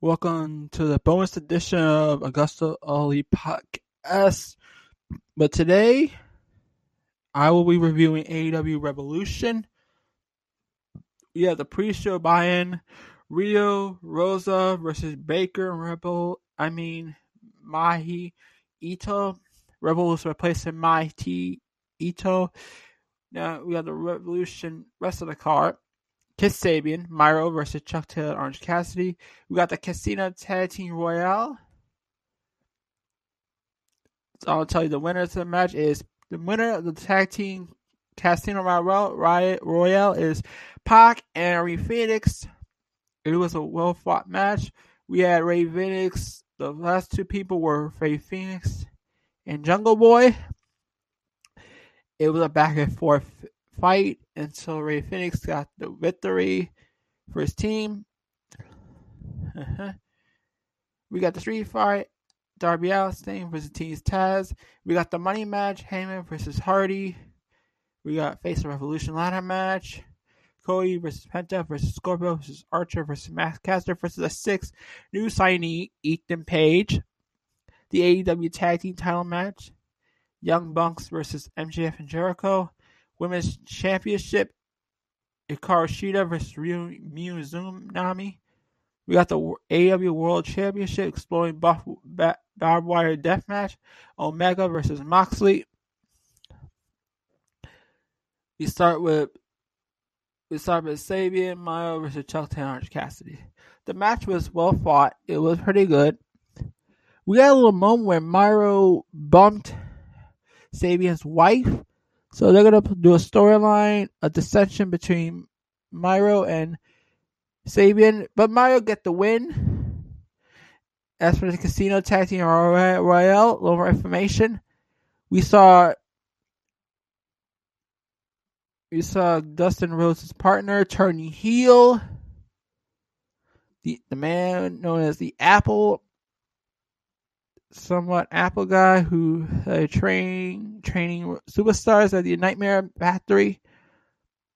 Welcome to the bonus edition of Augusta Ali Podcast. But today, I will be reviewing AEW Revolution. We have the pre-show buy-in, Rio Rosa versus Baker Rebel. I mean, Maki Itoh. Rebel is replacing Maki Itoh. Now we have the Revolution rest of the card. Kip Sabian, Miro versus Chuck Taylor, Orange Cassidy. We got the Casino Tag Team Royale. So I'll tell you the winner of the match is the winner of the tag team Casino Royale Royale is Pac and Rey Fenix. It was a well fought match. We had Rey Fenix. The last two people were Rey Fenix and Jungle Boy. It was a back and forth fight until Rey Fenix got the victory for his team. we got the street fight. Darby Allin versus Team Taz. We got the money match. Hangman versus Hardy. We got Face of Revolution ladder match. Cody versus Penta versus Scorpio versus Archer versus Max Caster versus the six new signee Ethan Page. The AEW Tag Team Title match. Young Bucks versus MJF and Jericho. Women's Championship, Hikaru Shida versus Ryo Mizunami. We got the AEW World Championship, exploding buff, ba- barbed wire death match. Omega versus Moxley. We start with we start with Sabian Miro versus Chuck Taylor Cassidy. The match was well fought. It was pretty good. We got a little moment where Miro bumped Sabian's wife so they're gonna do a storyline, a dissension between Miro and Sabian, but Miro get the win. As for the casino tag team Royale, a little more information. We saw we saw Dustin Rhodes's partner turning heel. The the man known as the Apple somewhat Apple guy who uh, train training superstars at the Nightmare Factory.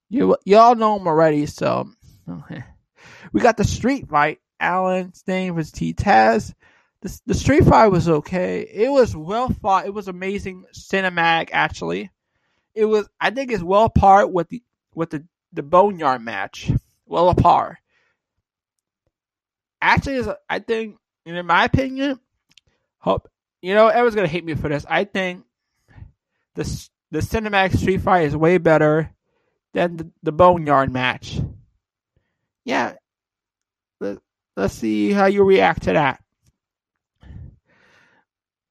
You y'all know him already, so we got the street fight. Alan's name was T Taz. The, the street fight was okay. It was well fought. It was amazing cinematic actually. It was I think it's well apart with the with the the Boneyard match. Well apart. Actually, I think, in my opinion, Hope you know everyone's gonna hate me for this. I think the the cinematic Street Fight is way better than the, the Boneyard match. Yeah, let, let's see how you react to that.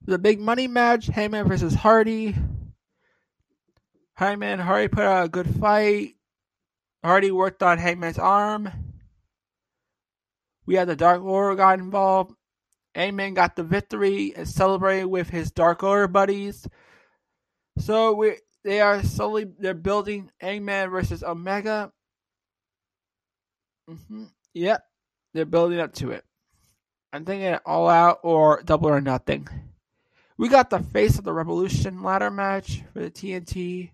The big money match: Hangman versus Hardy. Hangman Hardy put out a good fight. Hardy worked on Hangman's arm. We had the Dark Order got involved. Hangman got the victory and celebrated with his Dark Order buddies. So we they are slowly they're building Hangman versus Omega. Mm-hmm. Yep, they're building up to it. I'm thinking all out or double or nothing. We got the face of the Revolution ladder match for the TNT.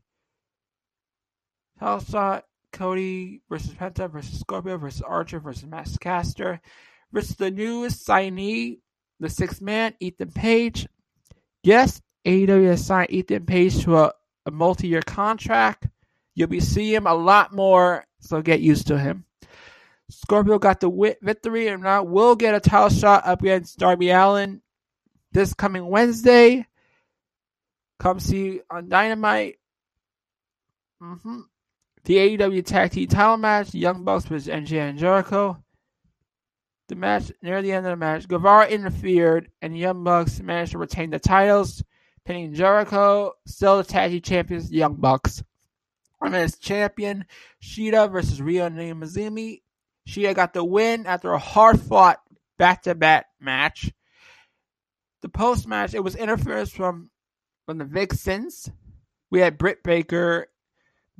Hellshot, Cody versus Penta versus Scorpio versus Archer versus Max Caster versus the newest signee the sixth man, Ethan Page. Yes, AEW has signed Ethan Page to a, a multi year contract. You'll be seeing him a lot more, so get used to him. Scorpio got the victory and now will get a title shot up against Darby Allin this coming Wednesday. Come see on Dynamite. Mm-hmm. The AEW Tag Team title match, Young Bucks versus NJ and Jericho. The match near the end of the match, Guevara interfered, and the Young Bucks managed to retain the titles, pinning Jericho, still the tag team champions, Young Bucks. Women's champion Shida versus Ryo Mizunami. Shida got the win after a hard-fought back-to-back match. The post-match, it was interference from from the Vixens. We had Britt Baker,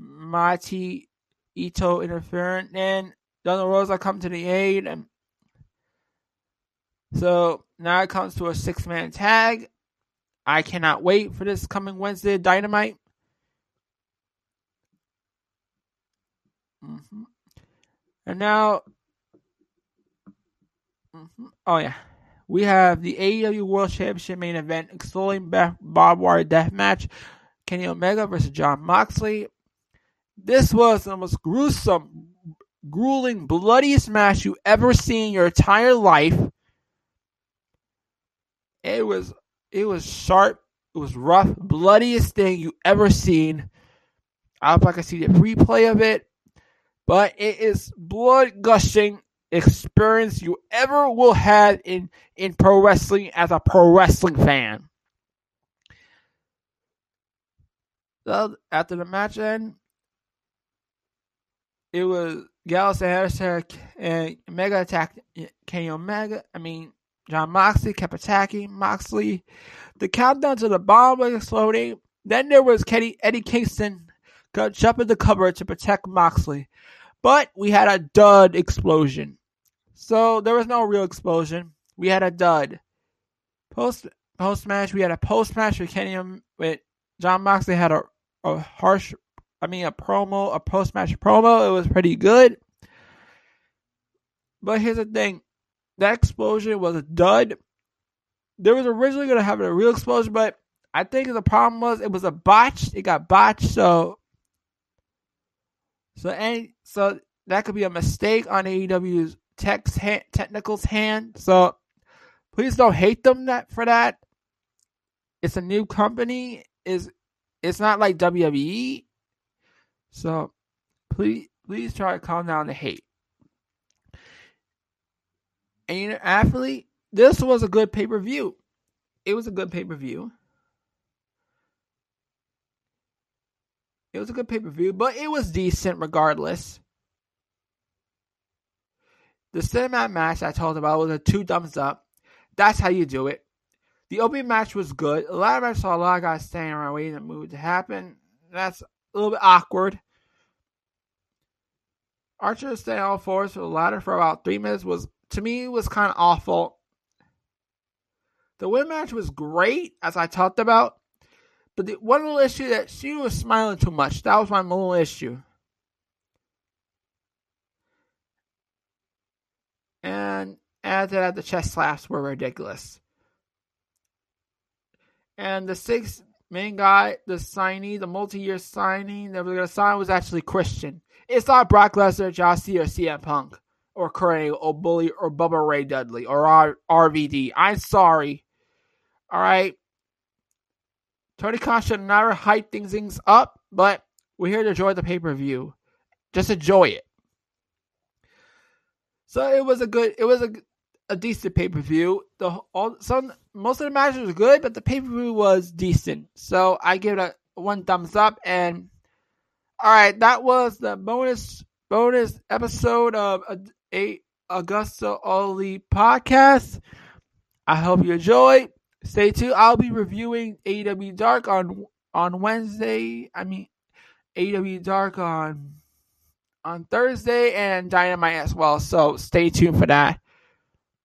Maki Itoh interfering, and Thunder Rosa come to the aid, and so now it comes to a six man tag. I cannot wait for this coming Wednesday Dynamite. Mm-hmm. And now, Mm-hmm. Oh yeah, we have the AEW World Championship main event, exploding barbed wire death match, Kenny Omega versus Jon Moxley. This was the most gruesome, grueling, bloodiest match you ever seen in your entire life. It was it was sharp, it was rough, bloodiest thing you ever seen. I hope I can see the replay of it. But it is blood gushing experience you ever will have in, in pro wrestling as a pro wrestling fan. So after the match end, it was Gallows and Anderson and Mega attacked Kenny Omega. I mean, Jon Moxley kept attacking Moxley. The countdown to the bomb was exploding. Then there was Kenny, Eddie Kingston got jumping the cover to protect Moxley. But we had a dud explosion. So there was no real explosion. We had a dud. Post post match, we had a post match with Kenny with Jon Moxley had a, a harsh I mean a promo, a post match promo. It was pretty good. But here's the thing. That explosion was a dud. There was originally gonna have a real explosion, but I think the problem was it was a botch. It got botched, so so any so that could be a mistake on AEW's tech's hand, technicals hand. So please don't hate them that for that. It's a new company. Is it's not like WWE. So please please try to calm down the hate. And you know, athlete, this was a good pay per view. It was a good pay per view. It was a good pay per view, but it was decent regardless. The cinematic match I talked about was a two thumbs up. That's how you do it. The opening match was good. A lot of I saw a lot of guys standing around waiting for the move to happen. That's a little bit awkward. Archer staying on fours for the ladder for about three minutes was to me was kind of awful. The win match was great, as I talked about. But the one little issue that she was smiling too much. That was my little issue. And after that, the chest slaps were ridiculous. And the sixth main guy, the signee, the multi-year signing that we're to sign was actually Christian. It's not Brock Lesnar, Josh or CM Punk, or Kurt or Bully, or Bubba Ray Dudley, or R- RVD. I'm sorry. All right. Tony Khan should never hype things, things up, but we're here to enjoy the pay per view. Just enjoy it. So it was a good, it was a, a decent pay per view. The all some most of the matches was good, but the pay per view was decent. So I give it a one thumbs up. And all right, that was the bonus bonus episode of uh, a, a Augusta Oli podcast. I hope you enjoy. Stay tuned. I'll be reviewing AEW Dark on on Wednesday. I mean AEW Dark on on Thursday and Dynamite as well. So stay tuned for that.